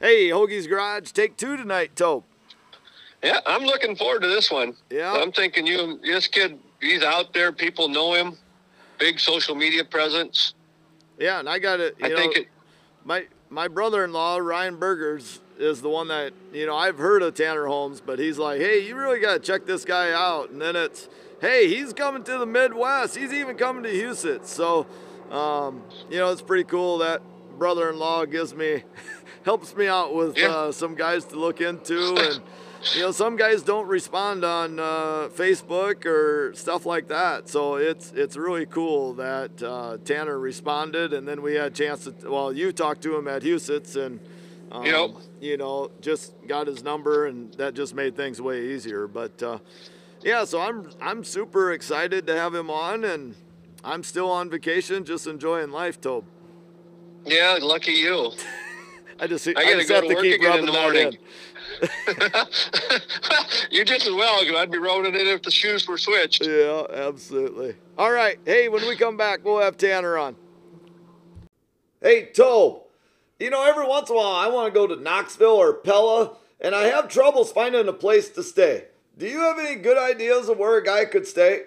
Hey, Hoagie's Garage, take two tonight, Tope. Yeah, I'm looking forward to this one. Yeah. I'm thinking you, this kid, he's out there. People know him. Big social media presence. Yeah, and I got it. I know, think it, my my brother-in-law Ryan Burgers is the one that you know I've heard of Tanner Holmes, but he's like, hey, you really got to check this guy out. And then it's, hey, he's coming to the Midwest. He's even coming to Houston. So, um, you know, it's pretty cool that brother-in-law gives me helps me out with Yeah. uh, some guys to look into and. You know, some guys don't respond on uh, Facebook or stuff like that. So it's it's really cool that uh, Tanner responded, and then we had a chance to. Well, you talked to him at Huset's, and um, Yep. you know, just got his number, and that just made things way easier. But uh, yeah, so I'm I'm super excited to have him on, and I'm still on vacation, just enjoying life, Tobe. yeah, lucky you. I just I, gotta just go have to to work keep again in rubbing the morning. You're just as well, because I'd be rolling it if the shoes were switched. Yeah, absolutely. All right. Hey, when we come back, we'll have Tanner on. Hey, Toe. You know, every once in a while, I want to go to Knoxville or Pella, and I have troubles finding a place to stay. Do you have any good ideas of where a guy could stay?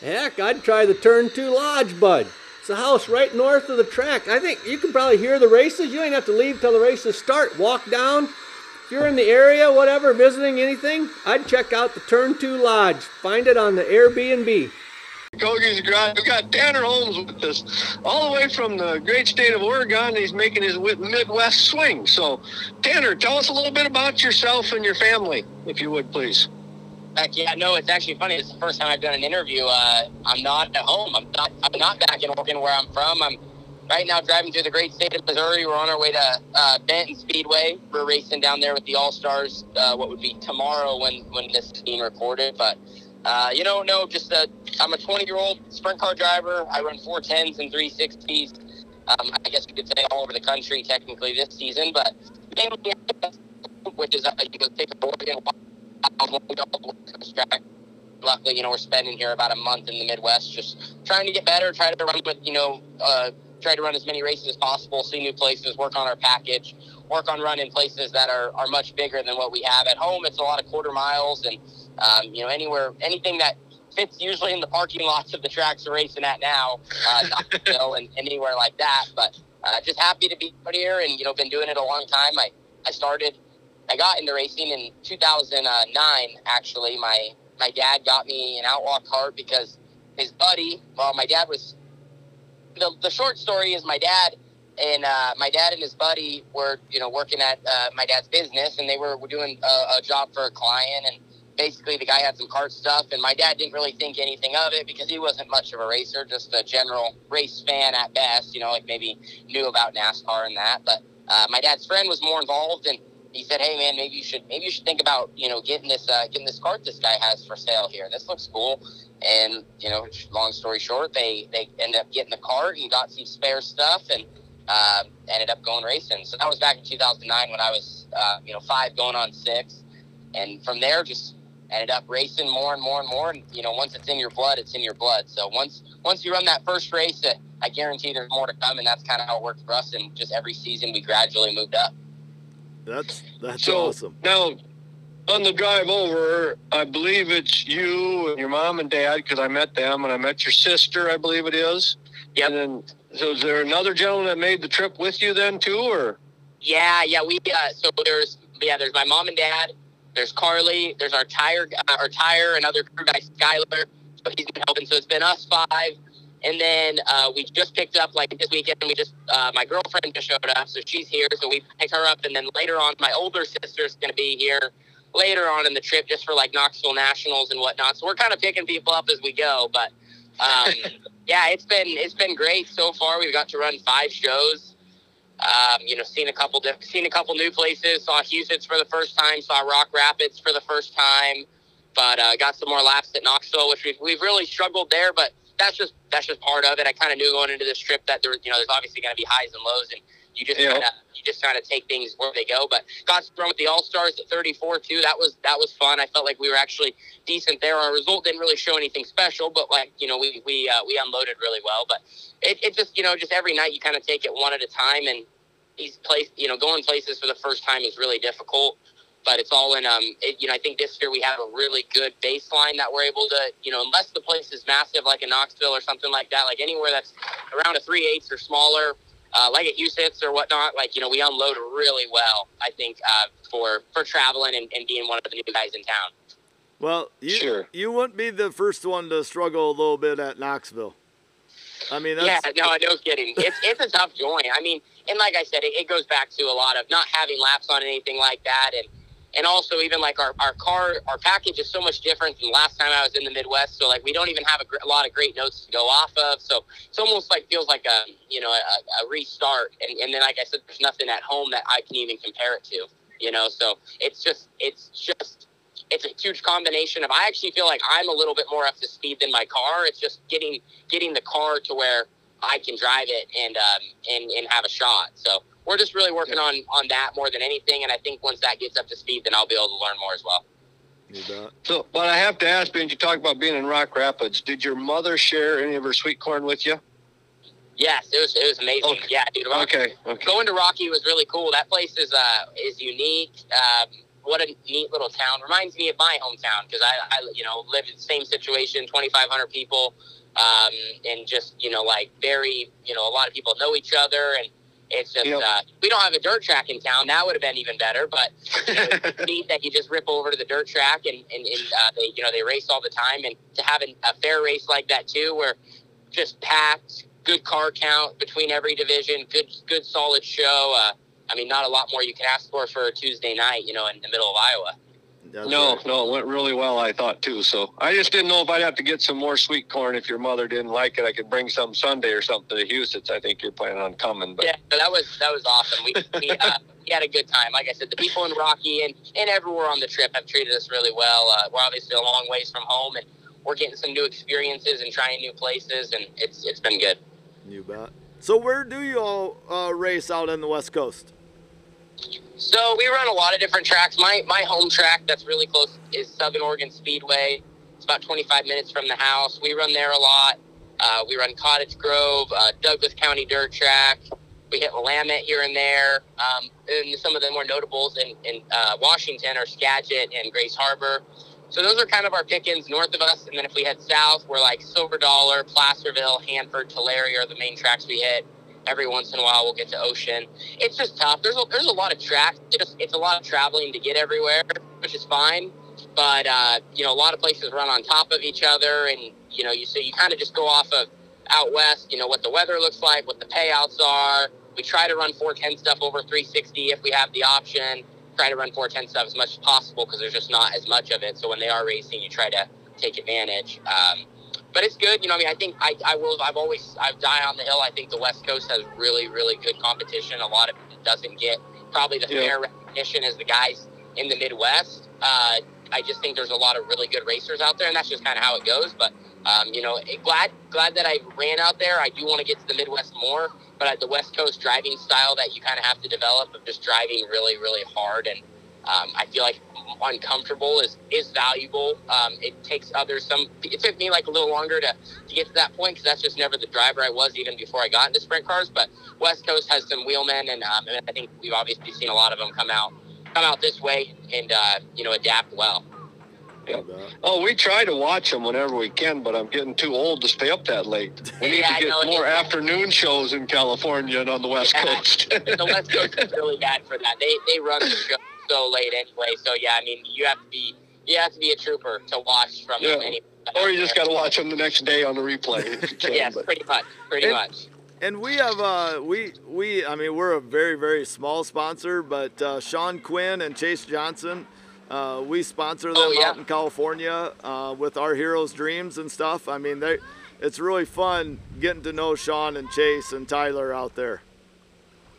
Heck, I'd try the Turn 2 Lodge, bud. It's a house right north of the track. I think you can probably hear the races. You ain't have to leave till the races start. Walk down. If you're in the area, whatever, visiting anything, I'd check out the Turn 2 Lodge. Find it on the Airbnb. Kogi's Garage. We got Tanner Holmes with us, all the way from the great state of Oregon. He's making his Midwest swing. So, Tanner, tell us a little bit about yourself and your family, if you would, please. Heck yeah, no, it's actually funny. It's the first time I've done an interview. Uh, I'm not at home. I'm not. I'm not back in Oregon, where I'm from. I'm right now driving through the great state of Missouri. We're on our way to uh, Benton Speedway. We're racing down there with the All Stars. Uh, what would be tomorrow when when this is being recorded, but. Uh, you know, no, just a, I'm a 20 year old sprint car driver. I run 410s and 360s. Um, I guess we could say all over the country technically this season, but mainly, which is uh, you know, take a Oregon track. Luckily, you know, we're spending here about a month in the Midwest, just trying to get better, try to run with, you know, uh, try to run as many races as possible, see new places, work on our package, work on running places that are, are much bigger than what we have at home. It's a lot of quarter miles and, um, you know, anywhere, anything that fits usually in the parking lots of the tracks we're racing at now, uh, Knoxville and, and anywhere like that. But uh, just happy to be out here and, you know, been doing it a long time. I, I started I got into racing in 2009. Actually, my my dad got me an outlaw kart because his buddy. Well, my dad was. The, the short story is my dad and uh, my dad and his buddy were you know working at uh, my dad's business and they were, doing a, a job for a client and basically the guy had some kart stuff and my dad didn't really think anything of it because he wasn't much of a racer just a general race fan at best you know like maybe knew about nascar and that but uh, my dad's friend was more involved and he said, "Hey man, maybe you should maybe you should think about you know getting this uh, getting this kart this guy has for sale here. This looks cool." And you know, long story short, they they ended up getting the kart and got some spare stuff and uh, ended up going racing. So that was back in 2009 when I was uh, you know five going on six, and from there just ended up racing more and more and more. And you know, once it's in your blood, it's in your blood. So once once you run that first race, I guarantee there's more to come, and that's kind of how it worked for us. And just every season, we gradually moved up. That's that's so, awesome. now, on the drive over, I believe it's you and your mom and dad, because I met them, and I met your sister, I believe it is. Yep. And then, so is there another gentleman that made the trip with you then, too, or? Yeah, yeah, we uh, so there's yeah, there's my mom and dad. There's Carly. There's our tire, uh, our tire, and other crew guy Skyler. So he's been helping. So it's been us five, and then uh, we just picked up like this weekend. We just uh, my girlfriend just showed up, so she's here. So we picked her up, and then later on, my older sister's going to be here later on in the trip just for like Knoxville Nationals and whatnot. So we're kind of picking people up as we go, but. Um, yeah, it's been it's been great so far. We've got to run five shows. Um, you know, seen a couple diff- seen a couple new places. Saw Huset's for the first time. Saw Rock Rapids for the first time. But uh, got some more laps at Knoxville, which we've we've really struggled there. But that's just that's just part of it. I kind of knew going into this trip that there you know there's obviously going to be highs and lows, and you just Yeah. kind of you just kind of take things where they go. But got to run with the All Stars at 34 too. That was that was fun. I felt like we were actually decent there. Our result didn't really show anything special, but like you know we we uh, we unloaded really well. But it, it just you know just every night you kind of take it one at a time and these place, you know, going places for the first time is really difficult. But it's all in, um, it, you know, I think this year we have a really good baseline that we're able to, you know, unless the place is massive like in Knoxville or something like that, like anywhere that's around a three eighths or smaller, uh, like at Huset's or whatnot, like you know, we unload really well. I think uh, for for traveling and, and being one of the new guys in town. Well, you Sure. you wouldn't be the first one to struggle a little bit at Knoxville. I mean, that's, yeah, no, I'm no kidding. It's it's a tough joint. I mean, and like I said, it, it goes back to a lot of not having laps on anything like that, and and also even like our, our car our package is so much different than last time I was in the Midwest. So like we don't even have a, gr- a lot of great notes to go off of. So it's almost like feels like a you know a, a restart. And and then like I said, there's nothing at home that I can even compare it to. You know, so it's just it's just it's a huge combination of I actually feel like I'm a little bit more up to speed than my car. It's just getting getting the car to where I can drive it and um, and and have a shot. So we're just really working on on that more than anything. And I think once that gets up to speed, then I'll be able to learn more as well. So, but I have to ask, Ben, you talk about being in Rock Rapids. Did your mother share any of her sweet corn with you? Yes, it was it was amazing. Okay. Yeah, dude. Rock- Okay, okay. Going to Rocky was really cool. That place is uh is unique. Um, what a neat little town. Reminds me of my hometown because I, I you know lived in the same situation. Twenty five hundred people, um, and just you know like very you know a lot of people know each other and. It's just Yep. uh, we don't have a dirt track in town. That would have been even better. But you know, it's neat that you just rip over to the dirt track and and, and uh, they you know they race all the time. And to have an, a fair race like that too, where just packed, good car count between every division, good good solid show. Uh, I mean, not a lot more you can ask for for a Tuesday night, you know, in the middle of Iowa. That's no, right. no, it went really well, I thought too. So I just didn't know if I'd have to get some more sweet corn. If your mother didn't like it, I could bring some Sunday or something to Huset's. I think you're planning on coming, but Yeah, that was that was awesome. We we, uh, we had a good time. Like I said, the people in Rocky and and everywhere on the trip have treated us really well. Uh, we're obviously a long ways from home, and we're getting some new experiences and trying new places, and it's it's been good. You bet. So where do you all uh, race out on the West Coast? So we run a lot of different tracks. My my home track that's really close is Southern Oregon Speedway. It's about 25 minutes from the house. We run there a lot. Uh, we run Cottage Grove, uh, Douglas County Dirt Track. We hit Willamette here and there. Um, and some of the more notables in, in uh, Washington are Skagit and Grays Harbor. So those are kind of our pickings north of us. And then if we head south, we're like Silver Dollar, Placerville, Hanford, Tulare are the main tracks we hit. Every once in a while, we'll get to Ocean. It's just tough. There's a, there's a lot of just, it's a lot of traveling to get everywhere, which is fine. But uh, you know, a lot of places run on top of each other, and you know, you so you kind of just go off of out west. You know what the weather looks like, what the payouts are. We try to run 410 stuff over 360 if we have the option. Try to run 410 stuff as much as possible because there's just not as much of it. So when they are racing, you try to take advantage. Um, but it's good. You know, I mean, I think I, I will. I've always I've die on the hill. I think the West Coast has really really good competition. A lot of it doesn't get probably the Yeah. fair recognition as the guys in the Midwest. Uh, I just think there's a lot of really good racers out there, and that's just kind of how it goes. But um, you know, glad glad that I ran out there. I do want to get to the Midwest more, but uh, the West Coast driving style that you kind of have to develop of just driving really really hard, and um, I feel like uncomfortable is is valuable. Um, it takes others some. It took me like a little longer to to get to that point because that's just never the driver I was even before I got into sprint cars. But West Coast has some wheelmen, and, um, and I think we've obviously seen a lot of them come out come out this way and uh, you know adapt well. Bet. oh, we try to watch them whenever we can, but I'm getting too old to stay up that late. We need Yeah, to get know. more afternoon shows in California and on the West Yeah. Coast. the West Coast is really bad for that. They they run the show so late anyway. So yeah, I mean you have to be you have to be a trooper to watch from Yeah. any. or you just got to watch them the next day on the replay. If can, Yes, but- pretty much, pretty And- much. And we have uh we we I mean we're a very very small sponsor, but uh, Sean Quinn and Chase Johnson, uh, we sponsor them Oh, yeah. out in California uh, with our Heroes Dreams and stuff. I mean they, it's really fun getting to know Sean and Chase and Tyler out there.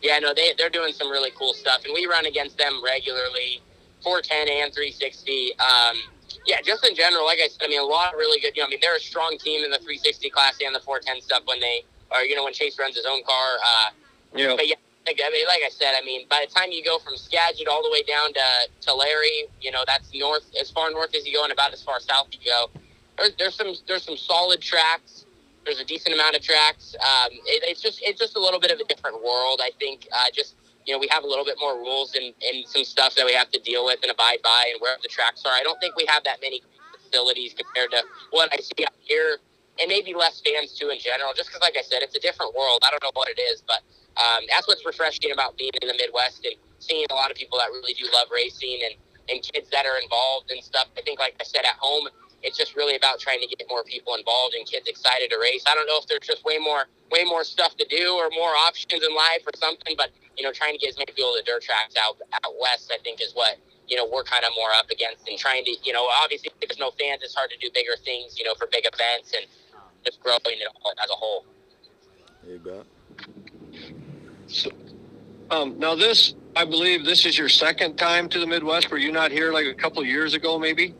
Yeah, no, they they're doing some really cool stuff, and we run against them regularly, 410 and 360. Um, yeah, just in general, like I said, I mean, a lot of really good. You know, I mean, they're a strong team in the 360 class and the 410 stuff when they, or you know, when Chase runs his own car. Uh, Yeah. but yeah, like I, mean, like I said, I mean, by the time you go from Skagit all the way down to Tulare, you know, that's north as far north as you go, and about as far south you go. There's, there's some there's some solid tracks. There's a decent amount of tracks. Um, it, it's just it's just a little bit of a different world. I think uh, just you know, we have a little bit more rules and, and some stuff that we have to deal with and abide by and where the tracks are. I don't think we have that many facilities compared to what I see out here and maybe less fans too in general, just because, like I said, it's a different world. I don't know what it is, but um, that's what's refreshing about being in the Midwest and seeing a lot of people that really do love racing and, and kids that are involved and stuff. I think, like I said, at home, it's just really about trying to get more people involved and kids excited to race. I don't know if there's just way more way more stuff to do or more options in life or something, but you know, trying to get as many people to the dirt tracks out out west, I think, is what you know we're kind of more up against and trying to you know obviously if there's no fans, it's hard to do bigger things, you know, for big events and just growing it as a whole. You bet. So, um, now this, I believe, this is your second time to the Midwest. Were you not here like a couple of years ago, maybe?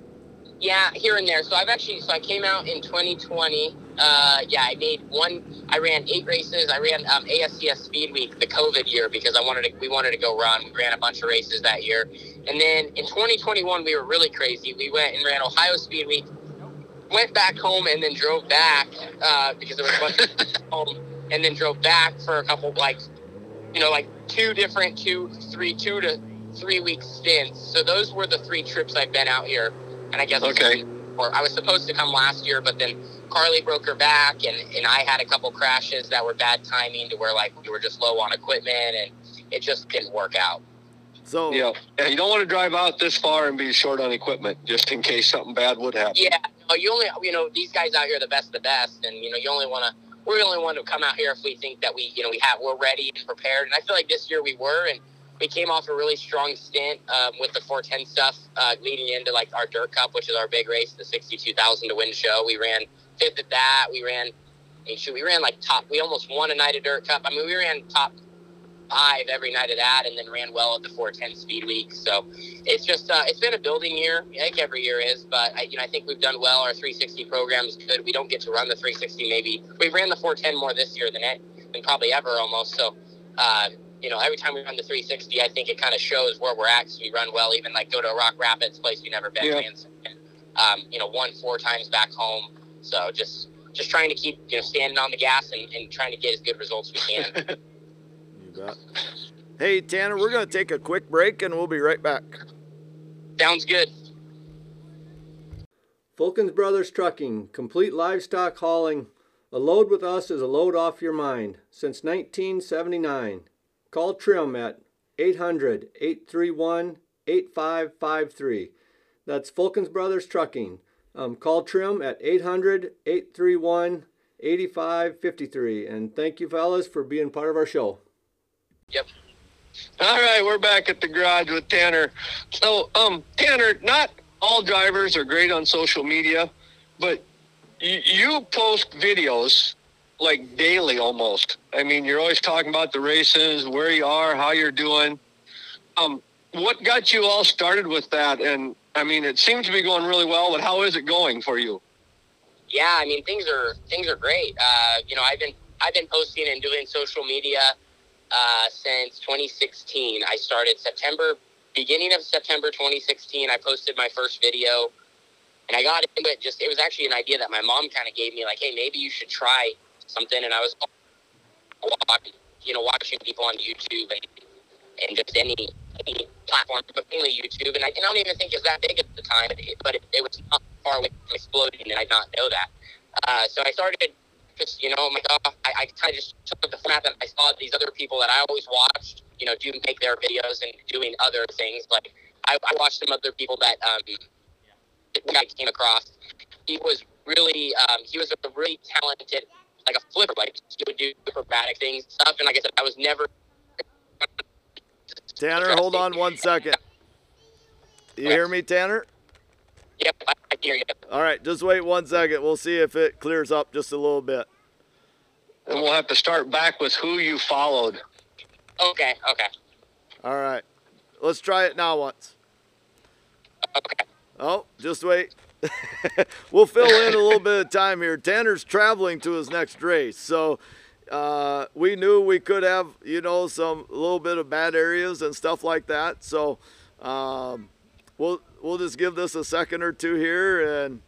Yeah, here and there. So I've actually, so I came out in 2020. Uh, yeah, I made one. I ran eight races. I ran um, ASCS Speed Week, the COVID year, because I wanted to. We wanted to go run. We ran a bunch of races that year, and then in 2021 we were really crazy. We went and ran Ohio Speed Week, went back home, and then drove back uh, because there was a bunch of home, and then drove back for a couple like, you know, like two different two, three, two to three week stints. So those were the three trips I've been out here, and I guess Okay. or I was supposed to come last year, but then Carly broke her back, and and I had a couple crashes that were bad timing to where like we were just low on equipment, and it just didn't work out. So Yeah. Yeah. You don't want to drive out this far and be short on equipment, just in case something bad would happen. Yeah, no, you only you know these guys out here are the best of the best, and you know you only want to. We're the only one to come out here if we think that we you know we have we're ready and prepared, and I feel like this year we were, and we came off a really strong stint um, with the 410 stuff uh, leading into like our Dirt Cup, which is our big race, the 62,000 to win show. We ran fifth at that. We ran, shoot, we ran like top. We almost won a night of Dirt Cup. I mean, we ran top five every night of that, and then ran well at the 410 Speed Week. So it's just uh, it's been a building year, like every year is. But I, you know, I think we've done well. Our 360 program is good. We don't get to run the 360. Maybe we ran the 410 more this year than it than probably ever almost. So. Uh, you know, every time we run the 360, I think it kind of shows where we're at. 'cause we run well, even like go to a Rock Rapids place we never been. Yeah. ran. Um, you know, won four times back home. So just just trying to keep you know standing on the gas and, and trying to get as good results as we can. you bet. Hey Tanner, we're gonna take a quick break and we'll be right back. Sounds good. Fulkins Brothers Trucking, complete livestock hauling. A load with us is a load off your mind. Since 1979. Call Trim at 800 831 8553. That's Fulkins Brothers Trucking. Um, call Trim at 800 831 8553. And thank you, fellas, for being part of our show. Yep. All right, we're back at the garage with Tanner. So, um, Tanner, not all drivers are great on social media, but you, you post videos like daily almost. I mean, you're always talking about the races, where you are, how you're doing. Um, what got you all started with that? And I mean, it seems to be going really well, but how is it going for you? Yeah, I mean things are things are great. Uh, you know, I've been I've been posting and doing social media uh, since 2016. I started September beginning of September 2016. I posted my first video, and I got into it. Just it was actually an idea that my mom kind of gave me, like, hey, maybe you should try something. And I was, watching, you know, watching people on YouTube and and just any any platform, but mainly YouTube. And I, and I don't even think it was that big at the time, but it, it was not far away from exploding, and I did not know that. Uh, so I started just, you know, oh, I, I kind of just took the format that I saw these other people that I always watched, you know, do make their videos and doing other things. Like I, I watched some other people that um, I came across. He was really, um, he was a really talented, like a flipper. Like he would do acrobatic things and stuff. And like I said, I was never. Tanner, hold on one second. You hear me, Tanner? Yep, I, I hear you. All right, just wait one second. We'll see if it clears up just a little bit. And we'll have to start back with who you followed. Okay, okay, All right, let's try it now once. okay. Oh, just wait. we'll fill in a little bit of time here. Tanner's traveling to his next race, so uh, we knew we could have, you know, some a little bit of bad areas and stuff like that. So um, we'll we'll just give this a second or two here and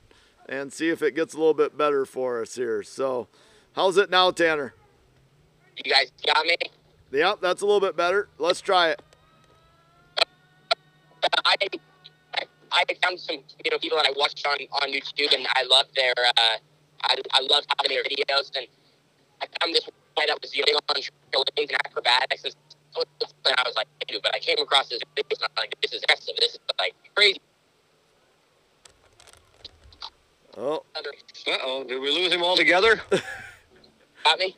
and see if it gets a little bit better for us here. So, how's it now, Tanner? You guys got me? Yep, that's a little bit better. Let's try it. I I found some you know people that I watched on on YouTube, and I love their uh, I I love how their videos, and I found this guy that was you know, on trampolines and acrobatics, and, and I was like, dude, but I came across this video, and I'm like, this is impressive, this is like crazy. Oh, Uh oh, did we lose him altogether? Got me?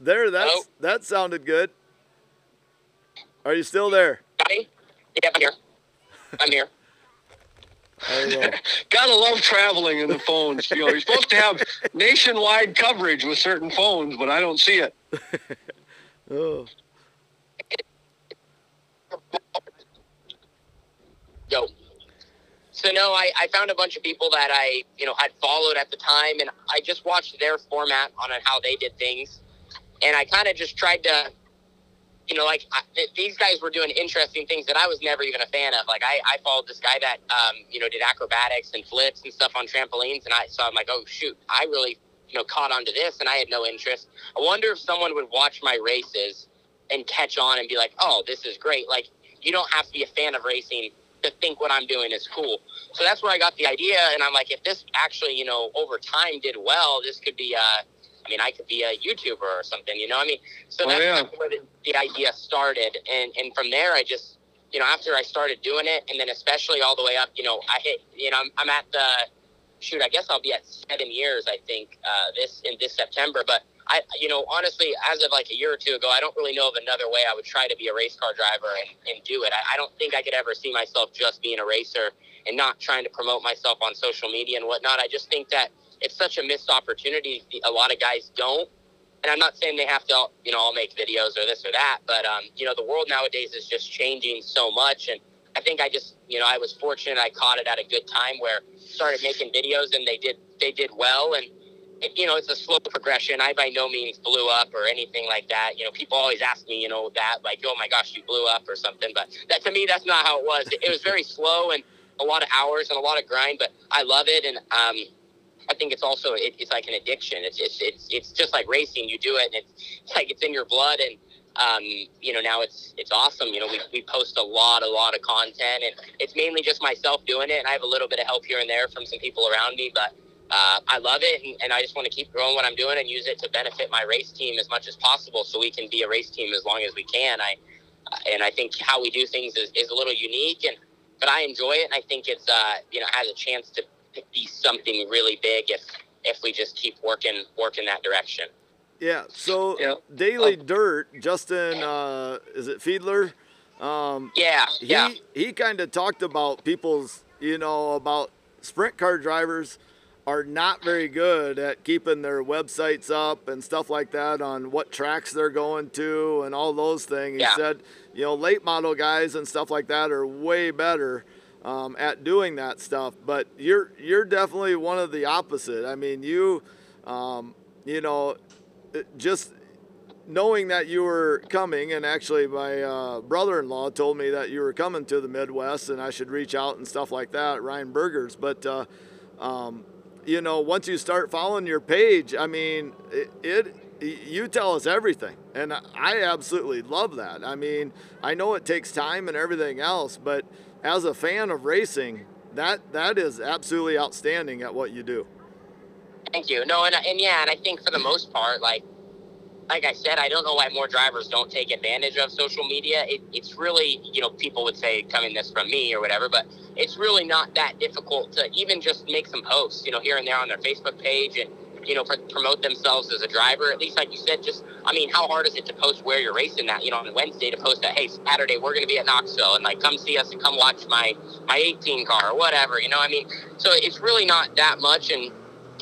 there. That's Hello? that sounded good. Are you still there? Got me? Yeah, I'm here. I'm here. I don't know. Gotta love traveling in the phones. You know, you're supposed to have nationwide coverage with certain phones, but I don't see it. Oh, Yo. So no, I, I found a bunch of people that I you know had followed at the time, and I just watched their format on how they did things, and I kind of just tried to, you know, like I, th- these guys were doing interesting things that I was never even a fan of. Like I, I followed this guy that um, you know did acrobatics and flips and stuff on trampolines, and I so I'm like, oh shoot, I really you know caught on to this, and I had no interest. I wonder if someone would watch my races and catch on and be like, oh, this is great. Like you don't have to be a fan of racing to think what I'm doing is cool. So that's where I got the idea, and I'm like, if this actually, you know, over time did well, this could be. Uh, I mean, I could be a YouTuber or something, you know. what I mean, so Oh, that's yeah. kind of where the, the idea started, and and from there, I just, you know, after I started doing it, and then especially all the way up, you know, I hit, you know, I'm, I'm at the, shoot, I guess I'll be at seven years, I think, uh, this in this September, but. I, you know, honestly, as of like a year or two ago, I don't really know of another way I would try to be a race car driver and, and do it. I, I don't think I could ever see myself just being a racer and not trying to promote myself on social media and whatnot. I just think that it's such a missed opportunity. A lot of guys don't. And I'm not saying they have to, you know, all make videos or this or that, but um, you know, the world nowadays is just changing so much, and I think I just, you know, I was fortunate. I caught it at a good time where started making videos, and they did, they did well, and it, you know, it's a slow progression. I by no means blew up or anything like that. You know, people always ask me, you know, that like, oh my gosh, you blew up or something. But that to me, that's not how it was. It, it was very slow and a lot of hours and a lot of grind. But I love it, and um, I think it's also it, it's like an addiction. It's, it's it's it's just like racing. You do it, and it's, it's like it's in your blood. And um, you know, now it's it's awesome. You know, we we post a lot, a lot of content, and it's mainly just myself doing it. And I have a little bit of help here and there from some people around me, but uh, I love it, and, and I just want to keep growing what I'm doing and use it to benefit my race team as much as possible, so we can be a race team as long as we can. I and I think how we do things is, is a little unique, and but I enjoy it, and I think it's uh, you know has a chance to be something really big if if we just keep working working that direction. yeah. So Yeah. Daily Dirt, Justin, uh, is it Fiedler? Um, Yeah, he yeah, he kind of talked about people's, you know, about sprint car drivers are not very good at keeping their websites up and stuff like that on what tracks they're going to and all those things. He Yeah. said, you know, late model guys and stuff like that are way better um, at doing that stuff. But you're you're definitely one of the opposite. I mean, you, um, you know, just knowing that you were coming, and actually my uh, brother-in-law told me that you were coming to the Midwest, and I should reach out and stuff like that. Ryan Burgers, but uh, um, you know, once you start following your page, I mean, it, it you tell us everything, and I absolutely love that. I mean, I know it takes time and everything else, but as a fan of racing, that that is absolutely outstanding at what you do. thank you. No, and and yeah, and I think for the most part, like like I said, I don't know why more drivers don't take advantage of social media. It, it's really, you know, people would say coming this from me or whatever, but it's really not that difficult to even just make some posts, you know, here and there on their Facebook page and, you know, pr- promote themselves as a driver. At least, like you said, just, I mean, how hard is it to post where you're racing that, you know, on Wednesday to post that, hey, Saturday we're going to be at Knoxville and like come see us and come watch my, my 18 car or whatever, you know, I mean, so it's really not that much. And,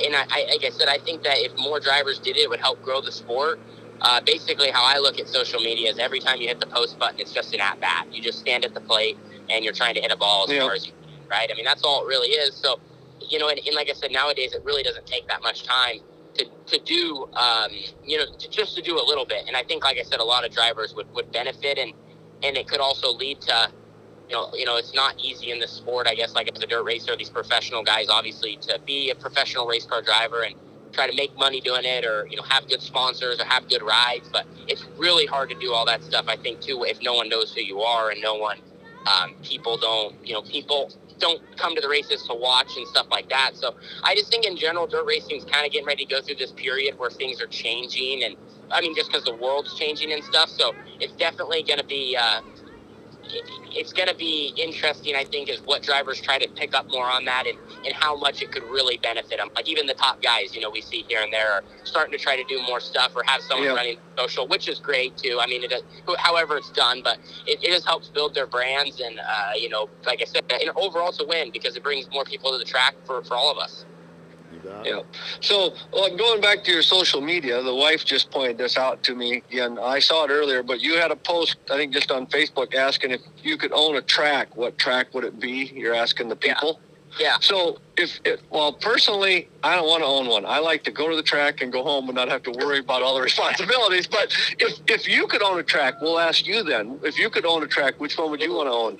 and I, I, like I said, I think that if more drivers did it, it would help grow the sport. Uh, basically, how I look at social media is every time you hit the post button, it's just an at bat. You just stand at the plate and you're trying to hit a ball as Yeah. far as you can, right? I mean, that's all it really is. So, you know, and, and like I said, nowadays it really doesn't take that much time to, to do, um, you know, to, just to do a little bit. And I think, like I said, a lot of drivers would, would benefit, and and it could also lead to, you know, you know, it's not easy in this sport. I guess, like as a dirt racer, these professional guys, obviously, to be a professional race car driver and try to make money doing it or you know have good sponsors or have good rides but it's really hard to do all that stuff i think too if no one knows who you are and no one um, people don't you know people don't come to the races to watch and stuff like that. So i just think in general dirt racing is kind of getting ready to go through this period where things are changing and i mean just because the world's changing and stuff. So it's definitely going to be uh, it's going to be interesting, I think, is what drivers try to pick up more on that and, and how much it could really benefit them. Like even the top guys, you know, we see here and there are starting to try to do more stuff or have someone yeah. running social, which is great too. I mean, it, however it's done, but it, it just helps build their brands. And, uh, you know, like I said, and overall to win because it brings more people to the track for, for all of us. Yeah. So well, going back to your social media, the wife just pointed this out to me again. I saw it earlier, but you had a post, I think, just on Facebook asking if you could own a track. What track would it be? You're asking the people. Yeah. yeah. So if, it, well, personally, I don't want to own one. I like to go to the track and go home and not have to worry about all the responsibilities. But if if you could own a track, we'll ask you then. If you could own a track, which one would you want to own?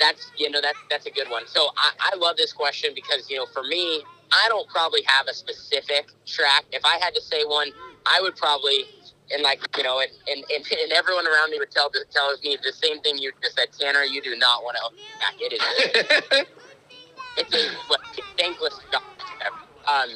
That's you know that's that's a good one. So I, I love this question because you know for me I don't probably have a specific track. If I had to say one, I would probably and like you know, and, and, and, and everyone around me would tell tell me the same thing you just said, Tanner. You do not want to own track. It is. it's a thankless job. Um,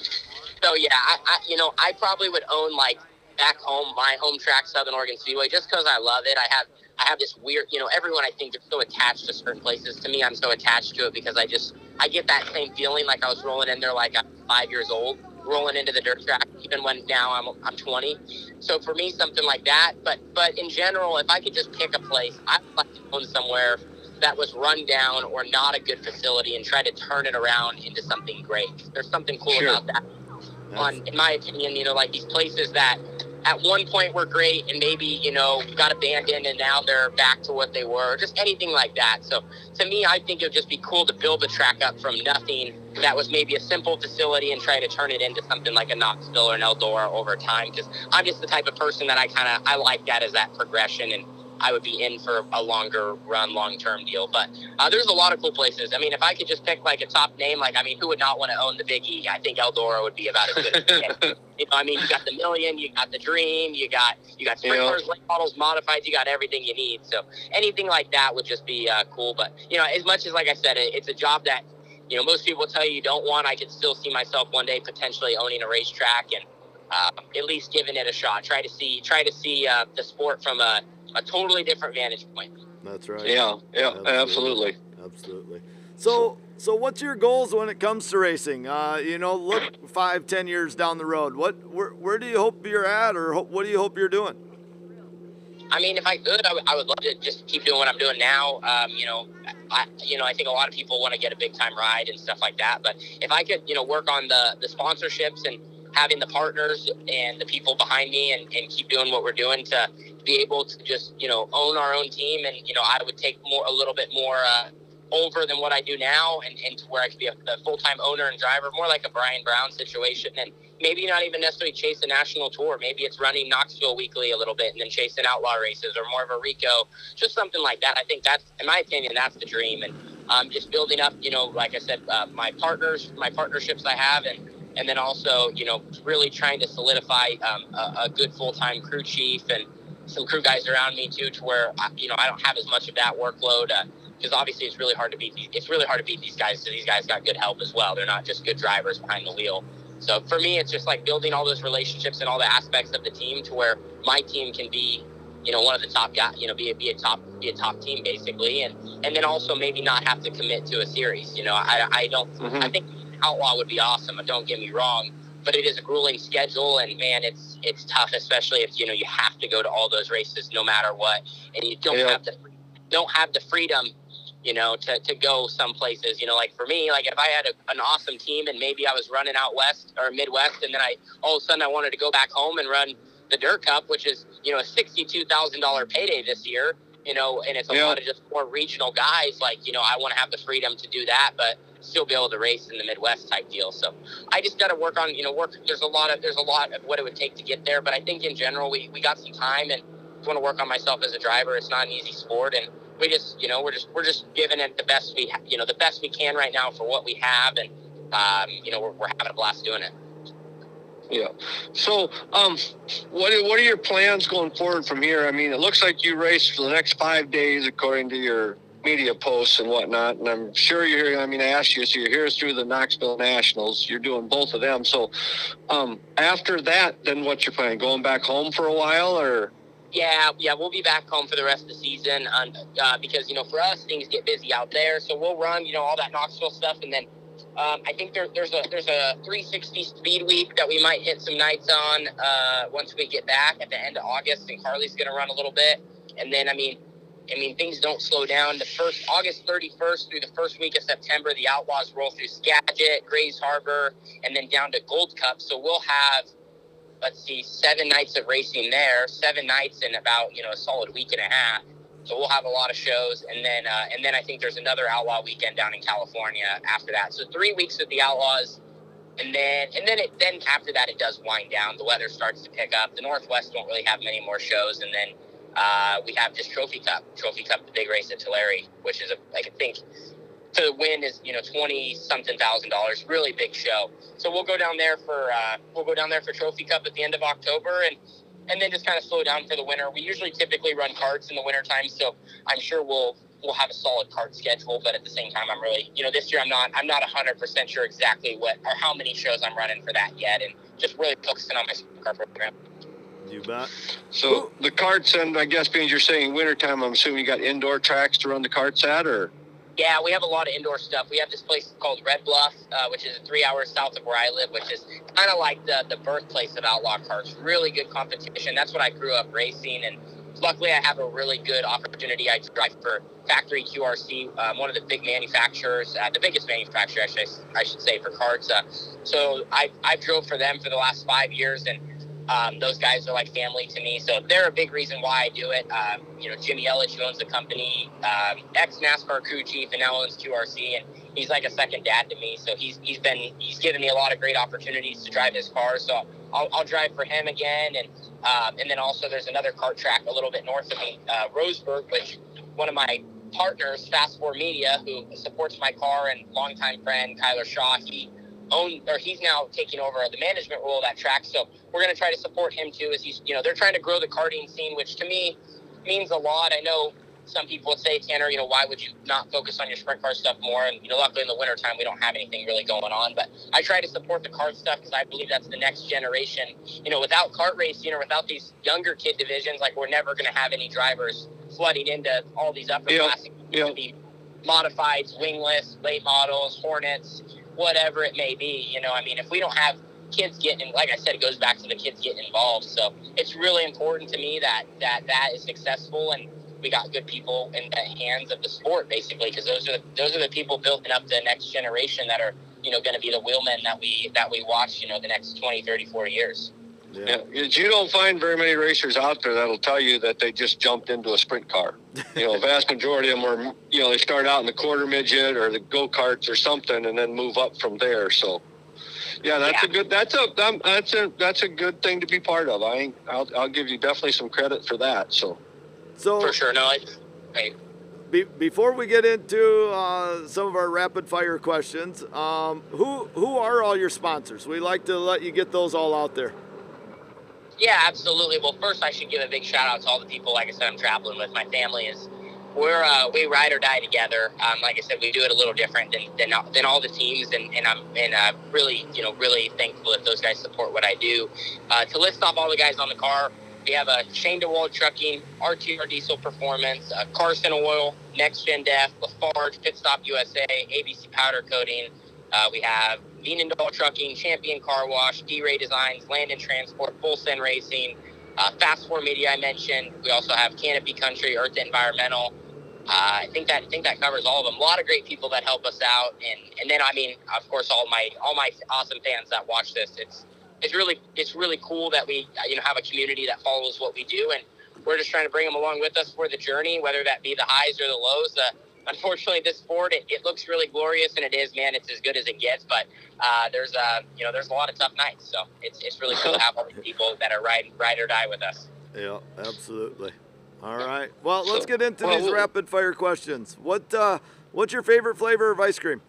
so yeah, I, I you know I probably would own like back home my home track Southern Oregon Speedway just because I love it. I have I have this weird you know everyone I think is so attached to certain places. To me, I'm so attached to it because I just I get that same feeling like I was rolling in there like I'm five years old, rolling into the dirt track, even when now I'm I'm 20. So for me, something like that. But but in general, if I could just pick a place, I'd like to own somewhere that was run down or not a good facility and try to turn it around into something great. There's something cool sure. about that. On, in my opinion, you know, like these places that at one point were great and maybe, you know, got abandoned and now they're back to what they were, or just anything like that. So to me, I think it would just be cool to build the track up from nothing that was maybe a simple facility and try to turn it into something like a Knoxville or an Eldora over time. Because I'm just the type of person that I kind of, I like that as that progression and I would be in for a longer run, long term deal. But uh, there's a lot of cool places. I mean, if I could just pick like a top name, like I mean, who would not want to own the Big E? I think Eldora would be about as good. as you know, I mean, you got the Million, you got the Dream, you got you got sprinklers, late models, modifieds, you got everything you need. So anything like that would just be uh, cool. But you know, as much as like I said, it, it's a job that you know most people tell you you don't want. I could still see myself one day potentially owning a racetrack and. Uh, at least giving it a shot. Try to see, try to see uh, the sport from a a totally different vantage point. That's right. Yeah, yeah, absolutely. Absolutely. absolutely. So, so what's your goals when it comes to racing? Uh, you know, look five, ten years down the road. What, where, where do you hope you're at, or what do you hope you're doing? I mean, if I could, I, w- I would love to just keep doing what I'm doing now. Um, you know, I, you know, I think a lot of people want to get a big time ride and stuff like that. But if I could, you know, work on the the sponsorships and having the partners and the people behind me and, and keep doing what we're doing to be able to just you know own our own team. And you know I would take more a little bit more uh, over than what I do now and, and to where I could be a, a full time owner and driver more like a Brian Brown situation. And maybe not even necessarily chase a national tour. Maybe it's running Knoxville weekly a little bit and then chasing outlaw races or more of a Rico just something like that. I think that's in my opinion that's the dream. And um, just building up you know like I said uh, my partners my partnerships I have and and then also you know really trying to solidify um, a, a, good full-time crew chief and some crew guys around me too to where you know I don't have as much of that workload because uh, obviously it's really hard to beat these, it's really hard to beat these guys so these guys got good help as well. They're not just good drivers behind the wheel. So for me it's just like building all those relationships and all the aspects of the team to where my team can be you know one of the top guys you know be a, be a top be a top team basically. And and then also maybe not have to commit to a series you know I, I don't mm-hmm. I think Outlaw would be awesome. Don't get me wrong, but it is a grueling schedule, and man, it's it's tough, especially if you know you have to go to all those races no matter what, and you don't yeah. have the don't have the freedom, you know, to, to go some places. You know, like for me, like if I had a, an awesome team and maybe I was running out west or Midwest, and then I all of a sudden I wanted to go back home and run the Dirt Cup, which is you know a sixty-two thousand dollar payday this year. You know, and it's a yeah. lot of just more regional guys. Like you know, I want to have the freedom to do that, but still be able to race in the Midwest type deal. So I just got to work on, you know, work. There's a lot of there's a lot of what it would take to get there, but I think in general we we got some time and want to work on myself as a driver. It's not an easy sport, and we just you know we're just we're just giving it the best we you know the best we can right now for what we have, and um, you know we're, we're having a blast doing it. Yeah. So, um, what are, what are your plans going forward from here? I mean, it looks like you race for the next five days, according to your media posts and whatnot. And I'm sure you're here. I mean, I asked you, so you're here through the Knoxville Nationals. You're doing both of them. So, um, after that, then what's your plan? Going back home for a while, or? Yeah, yeah, we'll be back home for the rest of the season, um, uh, because you know, for us, things get busy out there. So we'll run, you know, all that Knoxville stuff, and then um, I think there, there's a there's a 360 speed week that we might hit some nights on uh, once we get back at the end of August, and Carly's going to run a little bit, and then I mean, I mean things don't slow down. The first August 31st through the first week of September, the Outlaws roll through Skagit, Grays Harbor, and then down to Gold Cup. So we'll have let's see, seven nights of racing there, seven nights in about you know a solid week and a half. So we'll have a lot of shows, and then uh, and then I think there's another Outlaw weekend down in California after that. So three weeks with the Outlaws, and then and then it then after that it does wind down. The weather starts to pick up. The Northwest won't really have many more shows, and then uh, we have just Trophy Cup, Trophy Cup, the big race at Tulare, which is a I think to win is you know twenty something thousand dollars, really big show. So we'll go down there for uh, we'll go down there for Trophy Cup at the end of October, and and then just kind of slow down for the winter. We usually typically run carts in the wintertime, so I'm sure we'll we'll have a solid cart schedule. But at the same time, I'm really you know this year I'm not I'm not 100 percent sure exactly what or how many shows I'm running for that yet, and just really focusing on my car program. You bet. So the carts, and I guess because you're saying wintertime, I'm assuming you got indoor tracks to run the carts at, or yeah, we have a lot of indoor stuff. We have this place called Red Bluff, uh, which is three hours south of where I live, which is kind of like the, the birthplace of outlaw karts. Really good competition. That's what I grew up racing, and luckily I have a really good opportunity. I drive for Factory QRC, um, one of the big manufacturers, uh, the biggest manufacturer, I should, I should say, for carts. Uh, so I've I've drove for them for the last five years, and um, those guys are like family to me, so they're a big reason why I do it. Um, you know, Jimmy Elledge, who owns the company, um, ex NASCAR crew chief, and now owns QRC, and he's like a second dad to me. So he's he's been he's given me a lot of great opportunities to drive his car. So I'll, I'll drive for him again, and um, and then also there's another kart track a little bit north of me, uh, Roseburg, which one of my partners, Fast Four Media, who supports my car and longtime friend Kyler Shaw, he own or he's now taking over the management role of that track. So we're going to try to support him too. As he's you know they're trying to grow the karting scene, which to me means a lot. I know some people would say, Tanner, you know, why would you not focus on your sprint car stuff more? And, you know, luckily in the wintertime, we don't have anything really going on. But I try to support the kart stuff because I believe that's the next generation. You know, without kart racing or without these younger kid divisions, like we're never going to have any drivers flooding into all these upper Yep. classic Yep. be modifieds, wingless, late models, Hornets, whatever it may be. You know, I mean, if we don't have kids getting, like I said, it goes back to the kids getting involved. So it's really important to me that that that is successful and we got good people in the hands of the sport, basically, because those are the, those are the people building up the next generation that are you know going to be the wheelmen that we that we watch you know the next 20 30 40 years Yeah, you don't find very many racers out there that'll tell you that they just jumped into a sprint car. You know, vast majority of them are, you know, they start out in the quarter midget or the go karts or something, and then move up from there. So, yeah, that's a good. That's a um, that's a that's a good thing to be part of. I ain't- I'll I'll give you definitely some credit for that. So, So for sure no I, I, be, before we get into uh, some of our rapid fire questions, um, who who are all your sponsors? We like to let you get those all out there. Yeah, absolutely. Well, first I should give a big shout out to all the people. Like I said, I'm traveling with. My family is we're uh, we ride or die together. Um, like I said, we do it a little different than than, than all the teams, and, and I'm and uh, really you know really thankful that those guys support what I do. Uh, to list off all the guys on the car, we have a Shane DeWald Trucking, RTR Diesel Performance, Carson Oil, Next Gen Def, Lafarge, Pit Stop USA, ABC Powder Coating. Uh, we have Veenendahl Trucking, Champion Car Wash, D-Ray Designs, Landon Transport, Full Send Racing, uh, Fast Four Media I mentioned. We also have Canopy Country, Earth Environmental. Uh, I think that I think that covers all of them. A lot of great people that help us out, and and then I mean, of course, all my all my awesome fans that watch this. It's it's really it's really cool that we uh, you know have a community that follows what we do, and we're just trying to bring them along with us for the journey, whether that be the highs or the lows. Uh, unfortunately, this sport it, it looks really glorious, and it is, man. It's as good as it gets, but uh, there's uh you know there's a lot of tough nights, so it's it's really cool to have all these people that are ride ride or die with us. Yeah, absolutely. All right. Well, let's get into well, these we'll- rapid fire questions. What uh, what's your favorite flavor of ice cream?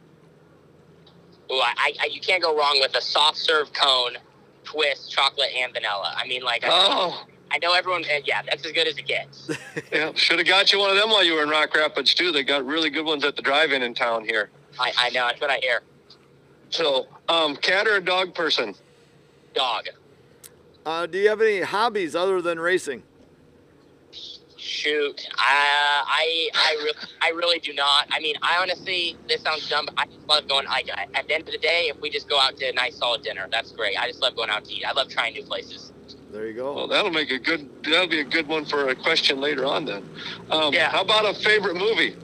Ooh, I, I, you can't go wrong with a soft serve cone twist, chocolate, and vanilla. I mean, like, I, Oh, I know everyone. uh, Yeah, that's as good as it gets. yeah. Should have got you one of them while you were in Rock Rapids too. They got really good ones at the drive-in in town here. I, I know. That's what I hear. So, um, cat or a dog person? Dog. Uh, do you have any hobbies other than racing? Shoot, I I I, re- I really do not. I mean, I honestly, this sounds dumb, but I just love going. Like at the end of the day, if we just go out to a nice solid dinner, that's great. I just love going out to eat. I love trying new places. There you go. Well, that'll make a good. That'll be a good one for a question later on. Then, um, Yeah. How about a favorite movie?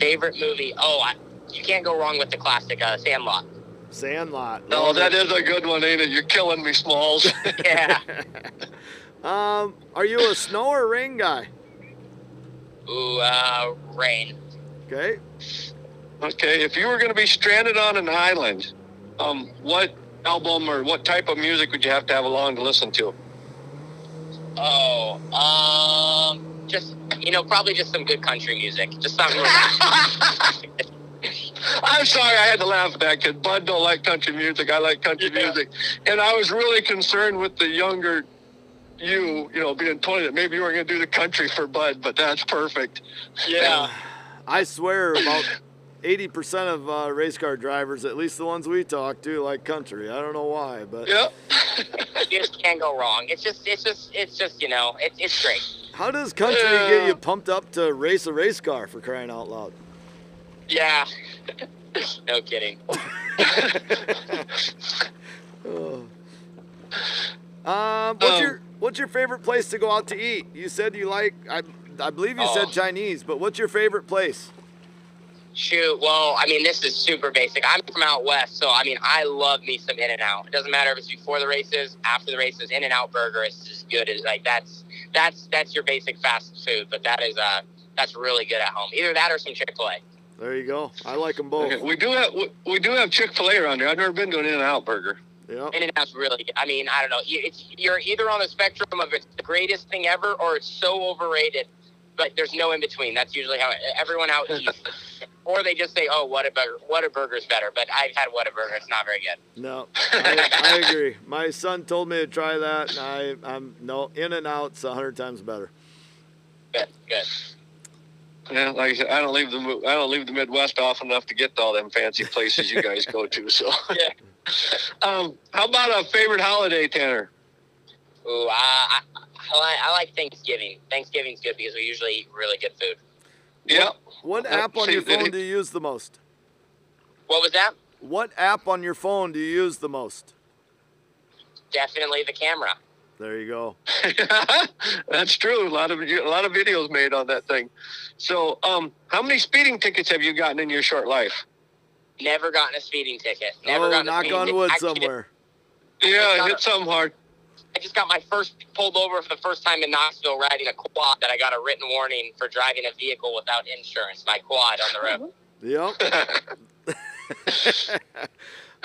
Favorite movie? Oh, I, you can't go wrong with the classic uh, Sandlot. Sandlot. No, Love that it. is a good one, ain't it? You're killing me, Smalls. Yeah. Um, are you a snow or rain guy? Ooh, uh, rain. Okay. okay, if you were going to be stranded on an island, um, what album or what type of music would you have to have along to listen to? Oh, um, just you know, probably just some good country music. Just something. I'm sorry, I had to laugh at that because Bud don't like country music. I like country Yeah. music, and I was really concerned with the younger you, you know, being 20 that maybe you weren't going to do the country for Bud, but that's perfect. yeah. I swear about 80% of uh, race car drivers, at least the ones we talk to, like country. I don't know why, but Yeah. You just can't go wrong. It's just, it's just, it's just, you know, it's it's great. how does country Yeah. get you pumped up to race a race car for crying out loud? Yeah. no kidding. Oh. Um, what's Um, your what's your favorite place to go out to eat? You said you like I I believe you Oh. said Chinese, but what's your favorite place? Shoot, well, I mean, this is super basic. I'm from out west, so I mean, I love me some In-N-Out. It doesn't matter if it's before the races, after the races. In-N-Out burger is as good as like that's that's that's your basic fast food, but that is uh that's really good at home. Either that or some Chick Fil A. There you go. I like them both. Okay, we do have we, we do have Chick Fil A around here. I've never been to an In-N-Out burger. Yep. In-N-Out's really good. I mean, I don't know. You- It's you're either on the spectrum of it's the greatest thing ever or it's so overrated, but there's no in between. That's usually how everyone out eats. or they just say, "Oh, Whataburger! What a burger's better." But I've had Whataburger. It's not very good. No, I, I agree. My son told me to try that, and I, I'm no In-N-Out's a hundred times better. Good, good. Yeah, like I said, I don't leave the I don't leave the Midwest often enough to get to all them fancy places you guys go to. So, Yeah. um, how about a favorite holiday, Tanner? Ooh, I, I, I, like, I like Thanksgiving. Thanksgiving's good because we usually eat really good food. Yeah. What Uh, app on your phone do you use the most? What was that? What app on your phone do you use the most? Definitely the camera. There you go. That's true. A lot of a lot of videos made on that thing. So, um, how many speeding tickets have you gotten in your short life? Never gotten a speeding ticket. Never oh, gotten a knock speeding on wood Actually, somewhere. Yeah, hit it. something hard. I just got my first pulled over for the first time in Knoxville riding a quad that I got a written warning for driving a vehicle without insurance. My quad on the road. Yep.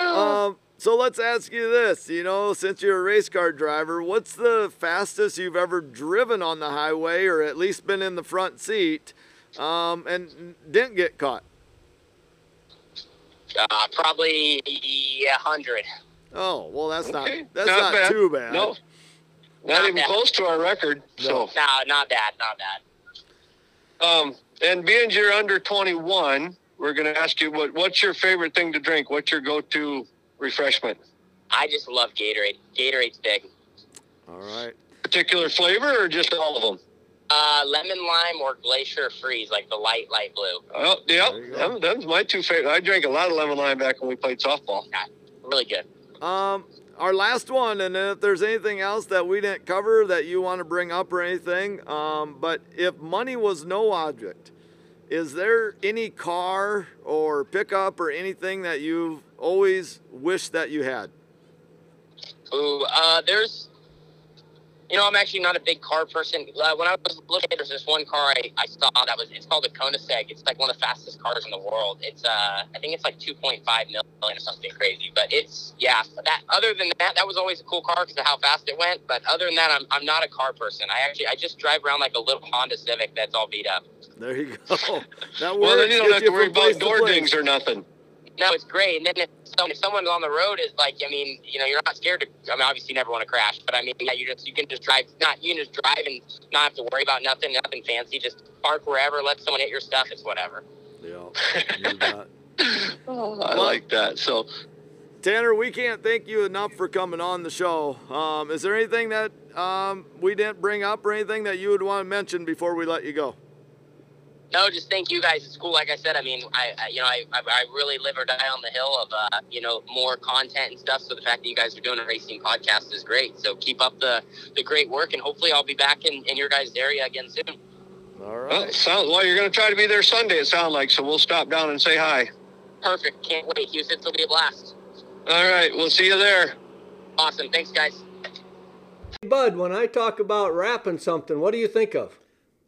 um, so let's ask you this. You know, since you're a race car driver, what's the fastest you've ever driven on the highway, or at least been in the front seat, um, and didn't get caught? Uh, probably a hundred. Oh, well, that's Okay, not that's not, bad. too bad. No, not Not even bad. close to our record. No. No, not bad, not bad. Um, and being you're under 21, we're going to ask you what what's your favorite thing to drink? What's your go-to refreshment? I just love Gatorade. Gatorade's big. All right. Particular flavor or just all of them? Uh, lemon lime or glacier freeze, like the light, light blue. Oh, yeah, There you go. them, them's my two favorite. I drank a lot of lemon lime back when we played softball. Yeah, Really good. Um, our last one, and if there's anything else that we didn't cover that you want to bring up or anything, um, but if money was no object, is there any car or pickup or anything that you've always wished that you had? Ooh, uh, there's, you know, I'm actually not a big car person. Uh, when I was looking, there's this one car I, I saw that was, it's called the Koenigsegg. It's like one of the fastest cars in the world. It's, uh, I think it's like 2.5 million or something crazy. But it's, yeah, that, other than that, that was always a cool car because of how fast it went. But other than that, I'm, I'm not a car person. I actually, I just drive around like a little Honda Civic that's all beat up. There you go. That works. Well, then you don't have to worry about door dings or nothing. No, it's great. And then if, some, if someone on the road is like, I mean, you know, you're not scared to. I mean, obviously, you never want to crash, but I mean, yeah, you just you can just drive. Not you can just drive and not have to worry about nothing, nothing fancy. Just park wherever, let someone hit your stuff. It's whatever. Yeah. Oh, I like that. So Tanner, we can't thank you enough for coming on the show. Um, is there anything that um, we didn't bring up or anything that you would want to mention before we let you go? No, just thank you guys. It's cool. Like I said, I mean, I, I you know, I, I, I really live or die on the hill of, uh, you know, more content and stuff. So the fact that you guys are doing a racing podcast is great. So keep up the, the great work, and hopefully I'll be back in, in your guys' area again soon. All right. well, right. sound, well, you're going to try to be there Sunday. It sounds like so. We'll stop down and say hi. Perfect. Can't wait. Huset's, will be a blast. All right, we'll see you there. Awesome. Thanks, guys. Hey, Bud, when I talk about wrapping something, what do you think of?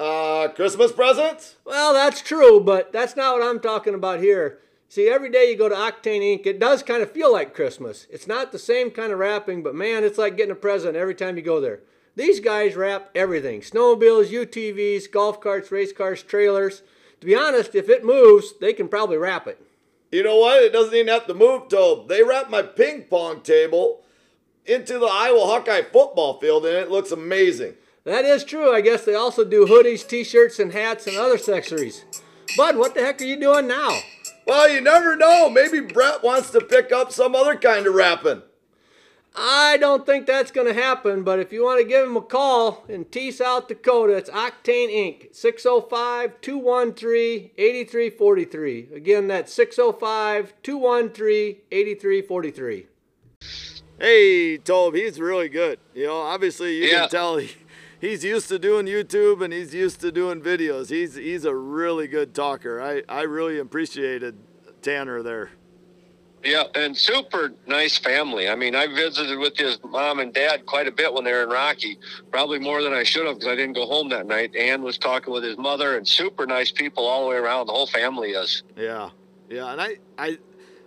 Uh, Christmas presents? Well, that's true, but that's not what I'm talking about here. See, every day you go to Octane Inc., it does kind of feel like Christmas. It's not the same kind of wrapping, but man, it's like getting a present every time you go there. These guys wrap everything snowmobiles, UTVs, golf carts, race cars, trailers. To be honest, if it moves, they can probably wrap it. You know what? It doesn't even have to move, Tobe. They wrap my ping pong table into the Iowa Hawkeye football field, and it looks amazing. That is true. I guess they also do hoodies, t shirts, and hats and other accessories. Bud, what the heck are you doing now? Well, you never know. Maybe Brett wants to pick up some other kind of wrapping. I don't think that's going to happen, but if you want to give him a call in Tea, South Dakota, it's Octane Inc. 605 213 8343. Again, that's 605 213 8343. Hey, Tobe, he's really good. You know, obviously you Yeah. can tell he, he's used to doing YouTube and he's used to doing videos. He's he's a really good talker. I, I really appreciated Tanner there. Yeah, and super nice family. I mean, I visited with his mom and dad quite a bit when they were in Rocky. Probably more than I should have because I didn't go home that night. Ann was talking with his mother, and super nice people all the way around. The whole family is. Yeah, yeah, and I I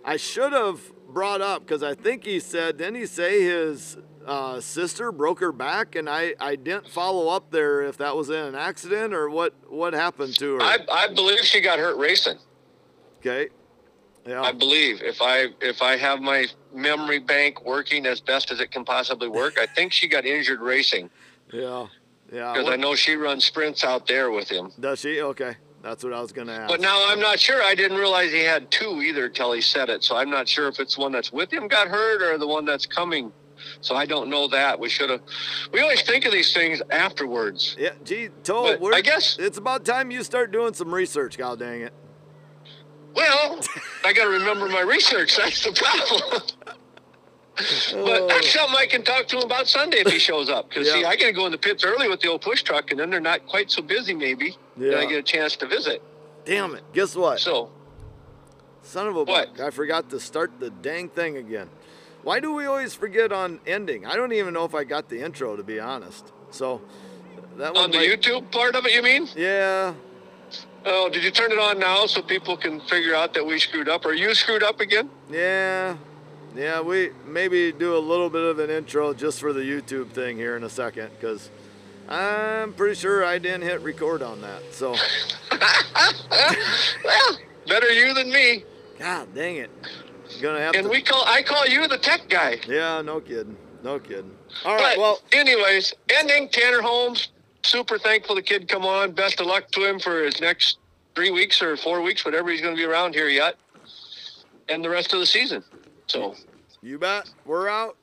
I should have brought up because I think he said didn't he say his uh, sister broke her back and I I didn't follow up there if that was in an accident or what what happened to her. I, I believe she got hurt racing. okay. Yeah. I believe if I if I have my memory bank working as best as it can possibly work, I think she got injured racing yeah. Yeah. because I know she runs sprints out there with him. Does she? Okay. That's what I was gonna ask. But now I'm not sure. I didn't realize he had two either till he said it. So I'm not sure if it's one that's with him got hurt or the one that's coming. So I don't know that. We should have. We always think of these things afterwards. Yeah, gee, Tobe, I guess- it's about time you start doing some research. God dang it! Well, I got to remember my research. That's the problem. Oh. but that's oh. something I can talk to him about Sunday if he shows up. Because see, I got to go in the pits early with the old push truck, and then they're not quite so busy. Maybe. Then I get a chance to visit. Damn it! Guess what? So Son of a What? buck! I forgot to start the dang thing again. Why do we always forget on ending? I don't even know if I got the intro to be honest. So that on the might- YouTube part of it, you mean? Yeah. Oh, did you turn it on now so people can figure out that we screwed up? Are you screwed up again? Yeah. Yeah, we maybe do a little bit of an intro just for the YouTube thing here in a second because I'm pretty sure I didn't hit record on that. So, Well, better you than me. God dang it. Gonna have And to. we call I call you the tech guy. yeah, no kidding. No kidding. All right, But well, anyways, ending Tanner Holmes. Super thankful the kid come on. Best of luck to him for his next three weeks or four weeks, whatever he's going to be around here yet, and the rest of the season. So you bet. We're out.